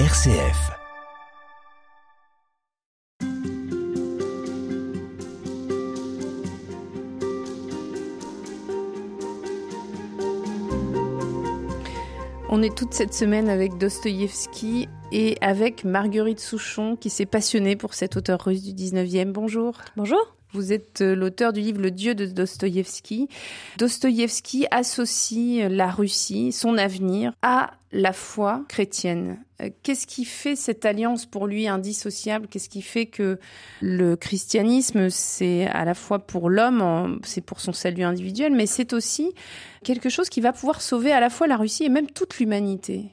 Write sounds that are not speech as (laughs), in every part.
RCF. On est toute cette semaine avec Dostoïevski et avec Marguerite Souchon qui s'est passionnée pour cet auteur russe du 19e. Bonjour. Bonjour. Vous êtes euh, l'auteur du livre Le Dieu de Dostoïevski. Dostoïevski associe la Russie, son avenir, à la foi chrétienne. Euh, qu'est-ce qui fait cette alliance pour lui indissociable? Qu'est-ce qui fait que le christianisme, c'est à la fois pour l'homme, c'est pour son salut individuel, mais c'est aussi quelque chose qui va pouvoir sauver à la fois la Russie et même toute l'humanité?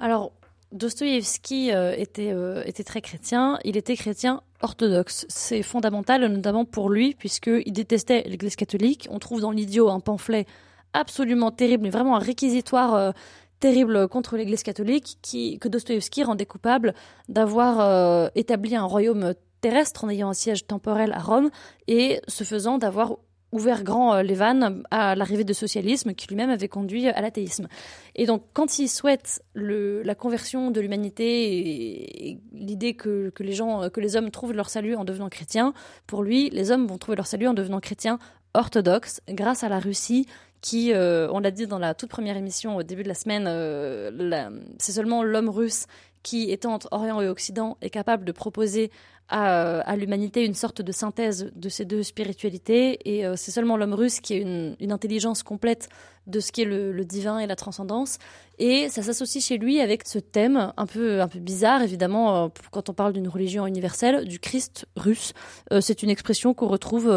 Alors, Dostoïevski euh, était, était très chrétien. Il était chrétien orthodoxe. C'est fondamental, notamment pour lui, puisqu'il détestait l'Église catholique. On trouve dans l'idiot un pamphlet absolument terrible, mais vraiment un réquisitoire euh, terrible contre l'Église catholique, que Dostoïevski rendait coupable d'avoir euh, établi un royaume terrestre en ayant un siège temporel à Rome, et ce faisant d'avoir ouvert grand euh, les vannes à l'arrivée du socialisme qui lui-même avait conduit à l'athéisme. Et donc quand il souhaite la conversion de l'humanité et, l'idée que, que, les hommes trouvent leur salut en devenant chrétiens, pour lui, les hommes vont trouver leur salut en devenant chrétiens orthodoxes grâce à la Russie qui, euh, on l'a dit dans la toute première émission au début de la semaine, euh, c'est seulement l'homme russe qui, étant entre Orient et Occident, est capable de proposer à, à l'humanité une sorte de synthèse de ces deux spiritualités. Et euh, c'est seulement l'homme russe qui a une, intelligence complète de ce qui est le, le divin et la transcendance. Et ça s'associe chez lui avec ce thème un peu, un peu bizarre, évidemment, euh, quand on parle d'une religion universelle, du Christ russe. Euh, c'est une expression qu'on retrouve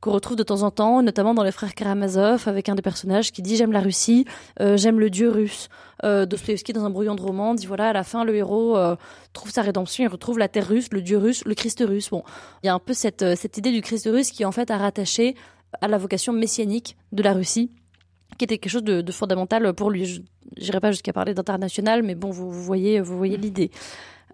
qu'on retrouve de temps en temps, notamment dans les frères Karamazov, avec un des personnages qui dit j'aime la Russie, euh, j'aime le dieu russe. Euh, Dostoevsky, dans un brouillon de roman, dit voilà, à la fin, le héros euh, trouve sa rédemption, il retrouve la terre russe, le dieu russe, le Christ russe. Bon, il y a un peu cette, cette idée du Christ russe qui, en fait, a rattaché à la vocation messianique de la Russie qui était quelque chose de, de fondamental pour lui. Je n'irai pas jusqu'à parler d'international, mais bon, vous, vous voyez, vous voyez l'idée.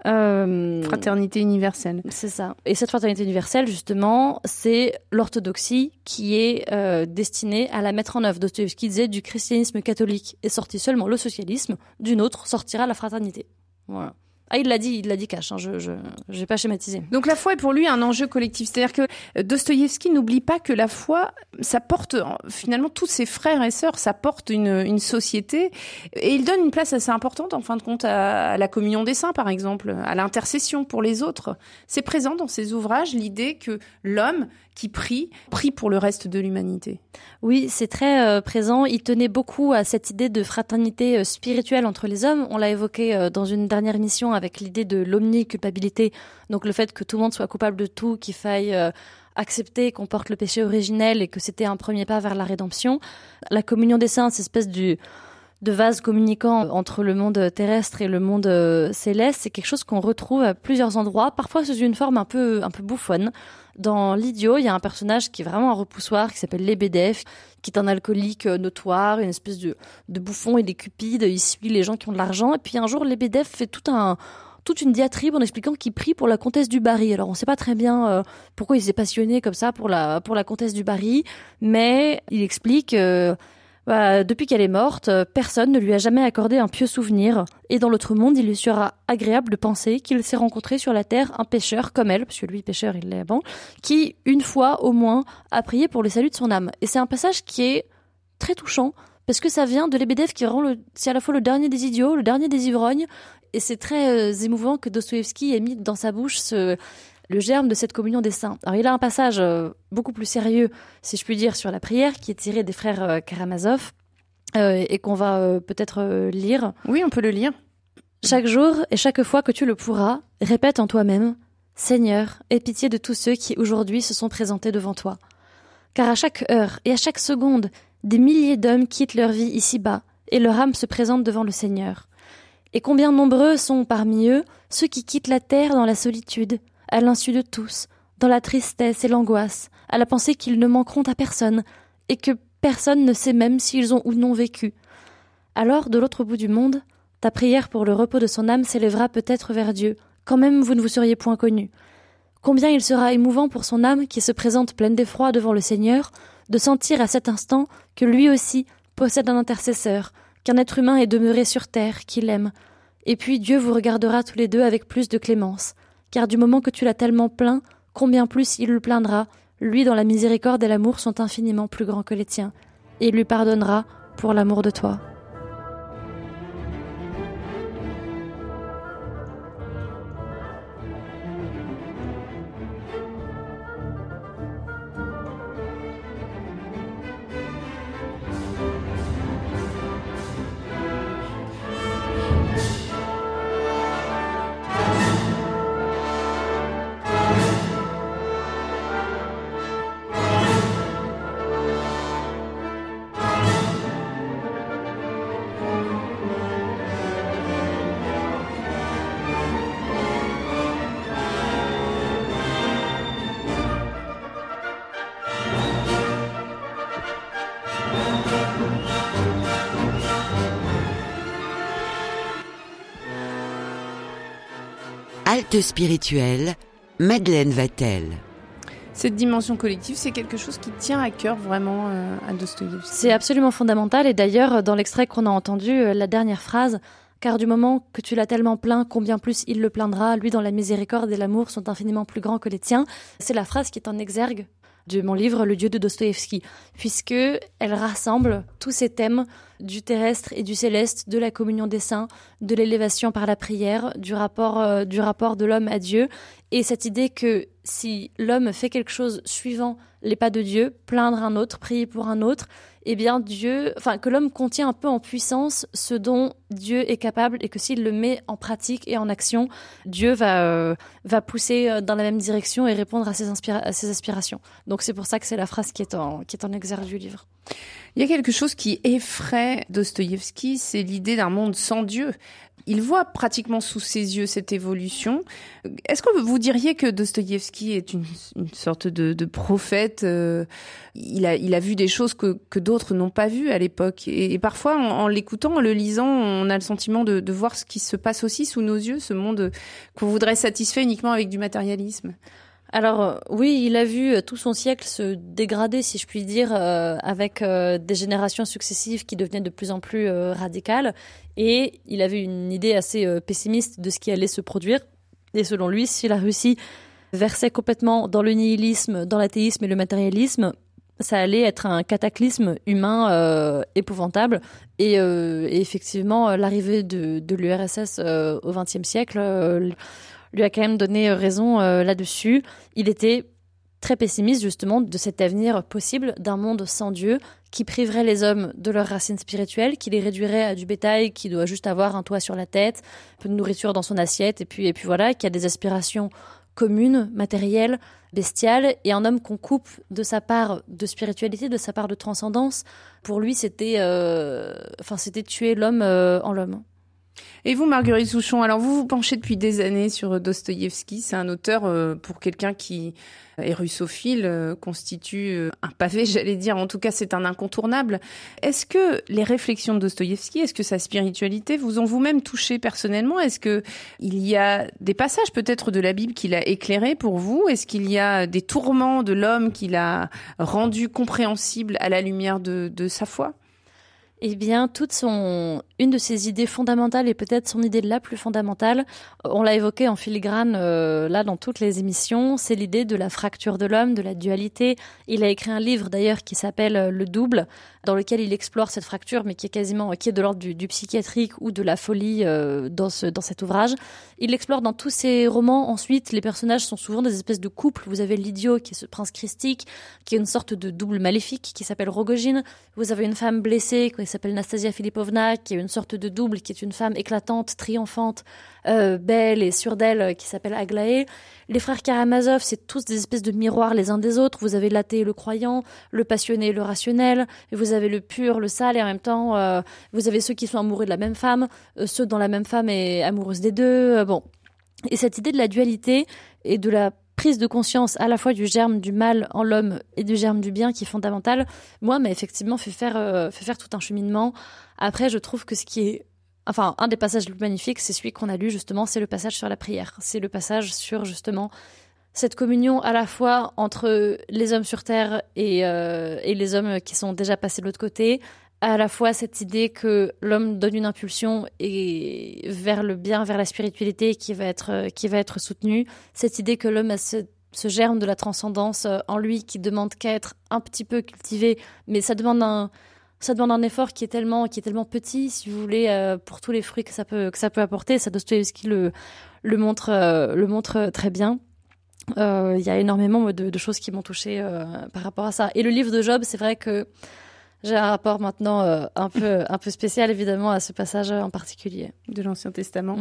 Euh, fraternité universelle. C'est ça. Et cette fraternité universelle, justement, c'est l'orthodoxie qui est euh, destinée à la mettre en œuvre. Dostoevsky disait du christianisme catholique est sorti seulement le socialisme, d'une autre sortira la fraternité. Voilà. Ah, il l'a dit, il l'a dit cash, hein, je je j'ai pas schématisé. Donc la foi est pour lui un enjeu collectif, c'est-à-dire que Dostoïevski n'oublie pas que la foi, ça porte finalement tous ses frères et sœurs, ça porte une, une société, et il donne une place assez importante en fin de compte à, à la communion des saints, par exemple, à l'intercession pour les autres. C'est présent dans ses ouvrages l'idée que l'homme qui prie, prie pour le reste de l'humanité. Oui, c'est très euh, présent. Il tenait beaucoup à cette idée de fraternité euh, spirituelle entre les hommes. On l'a évoqué euh, dans une dernière émission avec l'idée de l'omniculpabilité, donc le fait que tout le monde soit coupable de tout, qu'il faille accepter qu'on porte le péché originel et que c'était un premier pas vers la rédemption. La communion des saints, cette espèce du de vase communicant entre le monde terrestre et le monde céleste, c'est quelque chose qu'on retrouve à plusieurs endroits, parfois sous une forme un peu un peu bouffonne. Dans L'idiot, il y a un personnage qui est vraiment un repoussoir, qui s'appelle Lebedev, qui est un alcoolique notoire, une espèce de, de bouffon, il est cupide, il suit les gens qui ont de l'argent, et puis un jour Lebedev fait tout un toute une diatribe en expliquant qu'il prie pour la comtesse du Barry. Alors on ne sait pas très bien euh, pourquoi il s'est passionné comme ça pour la pour la comtesse du Barry, mais il explique euh, bah, depuis qu'elle est morte, personne ne lui a jamais accordé un pieux souvenir, et dans l'autre monde, il lui sera agréable de penser qu'il s'est rencontré sur la terre un pêcheur comme elle, parce que lui, pêcheur, il l'est avant, qui, une fois au moins, a prié pour le salut de son âme. Et c'est un passage qui est très touchant, parce que ça vient de Lebedev qui rend le, c'est à la fois le dernier des idiots, le dernier des ivrognes, et c'est très euh, émouvant que Dostoevsky ait mis dans sa bouche ce, le germe de cette communion des saints. Alors il a un passage euh, beaucoup plus sérieux, si je puis dire, sur la prière, qui est tiré des frères euh, Karamazov, euh, et qu'on va euh, peut-être euh, lire. Oui, on peut le lire. Chaque jour et chaque fois que tu le pourras, répète en toi-même Seigneur, aie pitié de tous ceux qui aujourd'hui se sont présentés devant toi. Car à chaque heure et à chaque seconde, des milliers d'hommes quittent leur vie ici-bas, et leur âme se présente devant le Seigneur. Et combien nombreux sont parmi eux ceux qui quittent la terre dans la solitude, à l'insu de tous, dans la tristesse et l'angoisse, à la pensée qu'ils ne manqueront à personne, et que personne ne sait même s'ils ont ou non vécu. Alors, de l'autre bout du monde, ta prière pour le repos de son âme s'élèvera peut-être vers Dieu, quand même vous ne vous seriez point connu. Combien il sera émouvant pour son âme qui se présente pleine d'effroi devant le Seigneur, de sentir à cet instant que lui aussi possède un intercesseur, qu'un être humain est demeuré sur terre, qu'il aime, Et puis Dieu vous regardera tous les deux avec plus de clémence, car du moment que tu l'as tellement plaint, combien plus il le plaindra, lui dont la miséricorde et l'amour sont infiniment plus grands que les tiens, et il lui pardonnera pour l'amour de toi. Halte spirituelle, Madeleine Vatel. Cette dimension collective, c'est quelque chose qui tient à cœur vraiment euh, à Dostoïevski. C'est absolument fondamental. Et d'ailleurs, dans l'extrait qu'on a entendu, euh, la dernière phrase, car du moment que tu l'as tellement plaint, combien plus il le plaindra, lui dont la miséricorde et l'amour sont infiniment plus grands que les tiens, c'est la phrase qui est en exergue de mon livre Le Dieu de Dostoïevski, puisque elle rassemble tous ces thèmes du terrestre et du céleste, de la communion des saints, de l'élévation par la prière, du rapport, euh, du rapport de l'homme à Dieu, et cette idée que si l'homme fait quelque chose suivant les pas de Dieu, plaindre un autre, prier pour un autre, eh bien Dieu, enfin que l'homme contient un peu en puissance ce dont Dieu est capable et que s'il le met en pratique et en action, Dieu va euh, va pousser euh, dans la même direction et répondre à ses, à ses aspirations. Donc c'est pour ça que c'est la phrase qui est en qui est en exergue du livre. Il y a quelque chose qui effraie Dostoïevski, c'est l'idée d'un monde sans Dieu. Il voit pratiquement sous ses yeux cette évolution. Est-ce que vous diriez que Dostoïevski est une, sorte de, prophète euh, il, a, il a vu des choses que, que d'autres n'ont pas vues à l'époque. Et, parfois, en, l'écoutant, en le lisant, on a le sentiment de, de voir ce qui se passe aussi sous nos yeux, ce monde qu'on voudrait satisfaire uniquement avec du matérialisme? Alors euh, oui, il a vu euh, tout son siècle se dégrader, si je puis dire, euh, avec des générations successives qui devenaient de plus en plus radicales. Et il avait une idée assez pessimiste de ce qui allait se produire. Et selon lui, si la Russie versait complètement dans le nihilisme, dans l'athéisme et le matérialisme, ça allait être un cataclysme humain épouvantable. Et, effectivement, l'arrivée de, de l'URSS au XXe siècle lui a quand même donné euh, raison euh, là-dessus. Il était très pessimiste justement de cet avenir possible d'un monde sans Dieu qui priverait les hommes de leurs racines spirituelles, qui les réduirait à du bétail qui doit juste avoir un toit sur la tête, un peu de nourriture dans son assiette et puis et puis voilà, qui a des aspirations communes, matérielles, bestiales et un homme qu'on coupe de sa part de spiritualité, de sa part de transcendance. Pour lui, c'était euh, c'était tuer l'homme en l'homme. Et vous, Marguerite Souchon, alors vous vous penchez depuis des années sur Dostoïevski. C'est un auteur, euh, pour quelqu'un qui est russophile, euh, constitue euh, un pavé, (laughs) j'allais dire. En tout cas, c'est un incontournable. Est-ce que les réflexions de Dostoïevski, est-ce que sa spiritualité vous ont vous-même touché personnellement? Est-ce que il y a des passages peut-être de la Bible qu'il a éclairé pour vous? Est-ce qu'il y a des tourments de l'homme qu'il a rendu compréhensible à la lumière de, de sa foi? Eh bien, toute son, une de ses idées fondamentales et peut-être son idée la plus fondamentale, on l'a évoqué en filigrane euh, là dans toutes les émissions, c'est l'idée de la fracture de l'homme, de la dualité. Il a écrit un livre d'ailleurs qui s'appelle euh, Le Double, dans lequel il explore cette fracture, mais qui est quasiment qui est de l'ordre du, psychiatrique ou de la folie euh, dans ce dans cet ouvrage. Il l'explore dans tous ses romans. Ensuite, les personnages sont souvent des espèces de couples. Vous avez l'idiot qui est ce prince christique, qui est une sorte de double maléfique qui s'appelle Rogojin. Vous avez une femme blessée qui s'appelle Nastasia Filipovna, qui est une sorte de double, qui est une femme éclatante, triomphante, euh, belle et sûre d'elle, qui s'appelle Aglaé. Les frères Karamazov, c'est tous des espèces de miroirs les uns des autres. Vous avez l'athée et le croyant, le passionné et le rationnel, et vous avez le pur, le sale, et en même temps, euh, vous avez ceux qui sont amoureux de la même femme, euh, ceux dont la même femme est amoureuse des deux. bon. Et cette idée de la dualité et de la prise de conscience à la fois du germe du mal en l'homme et du germe du bien qui est fondamental, moi, m'a effectivement fait faire tout un cheminement. Après, je trouve que ce qui est enfin, un des passages les plus magnifiques, c'est celui qu'on a lu justement, c'est le passage sur la prière. C'est le passage sur justement cette communion à la fois entre les hommes sur terre et, euh, et les hommes qui sont déjà passés de l'autre côté, à la fois cette idée que l'homme donne une impulsion et vers le bien, vers la spiritualité qui va être qui va être soutenue, cette idée que l'homme a ce, germe de la transcendance en lui qui demande qu'à être un petit peu cultivé, mais ça demande un ça demande un effort qui est tellement qui est tellement petit, si vous voulez, euh, pour tous les fruits que ça peut que ça peut apporter. Ça Dostoevsky le le montre euh, le montre très bien. Euh, il y a énormément de, de choses qui m'ont touché par rapport à ça. Et le livre de Job, c'est vrai que j'ai un rapport maintenant euh, un peu un peu spécial évidemment à ce passage en particulier de l'Ancien Testament.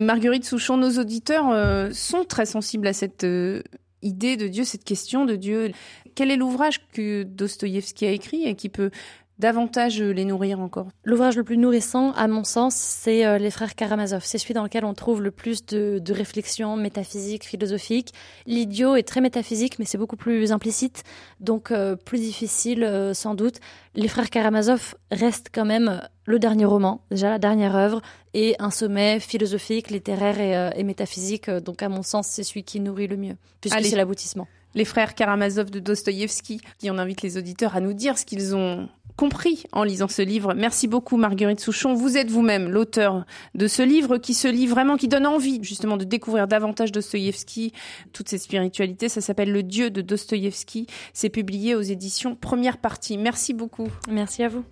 Marguerite Souchon, nos auditeurs euh, sont très sensibles à cette euh, idée de Dieu, cette question de Dieu. Quel est l'ouvrage que Dostoïevski a écrit et qui peut davantage les nourrir encore L'ouvrage le plus nourrissant, à mon sens, c'est euh, Les Frères Karamazov. C'est celui dans lequel on trouve le plus de, de réflexions métaphysiques, philosophiques. L'idiot est très métaphysique, mais c'est beaucoup plus implicite, donc euh, plus difficile euh, sans doute. Les Frères Karamazov restent quand même le dernier roman, déjà la dernière œuvre, et un sommet philosophique, littéraire et, et métaphysique. Donc à mon sens, c'est celui qui nourrit le mieux, puisque c'est l'aboutissement. Les frères Karamazov de Dostoïevski, qui on invite les auditeurs à nous dire ce qu'ils ont compris en lisant ce livre. Merci beaucoup Marguerite Souchon. Vous êtes vous-même l'auteur de ce livre qui se lit vraiment, qui donne envie justement de découvrir davantage Dostoïevski, toute cette spiritualité. Ça s'appelle Le Dieu de Dostoïevski. C'est publié aux éditions Première Partie. Merci beaucoup. Merci à vous.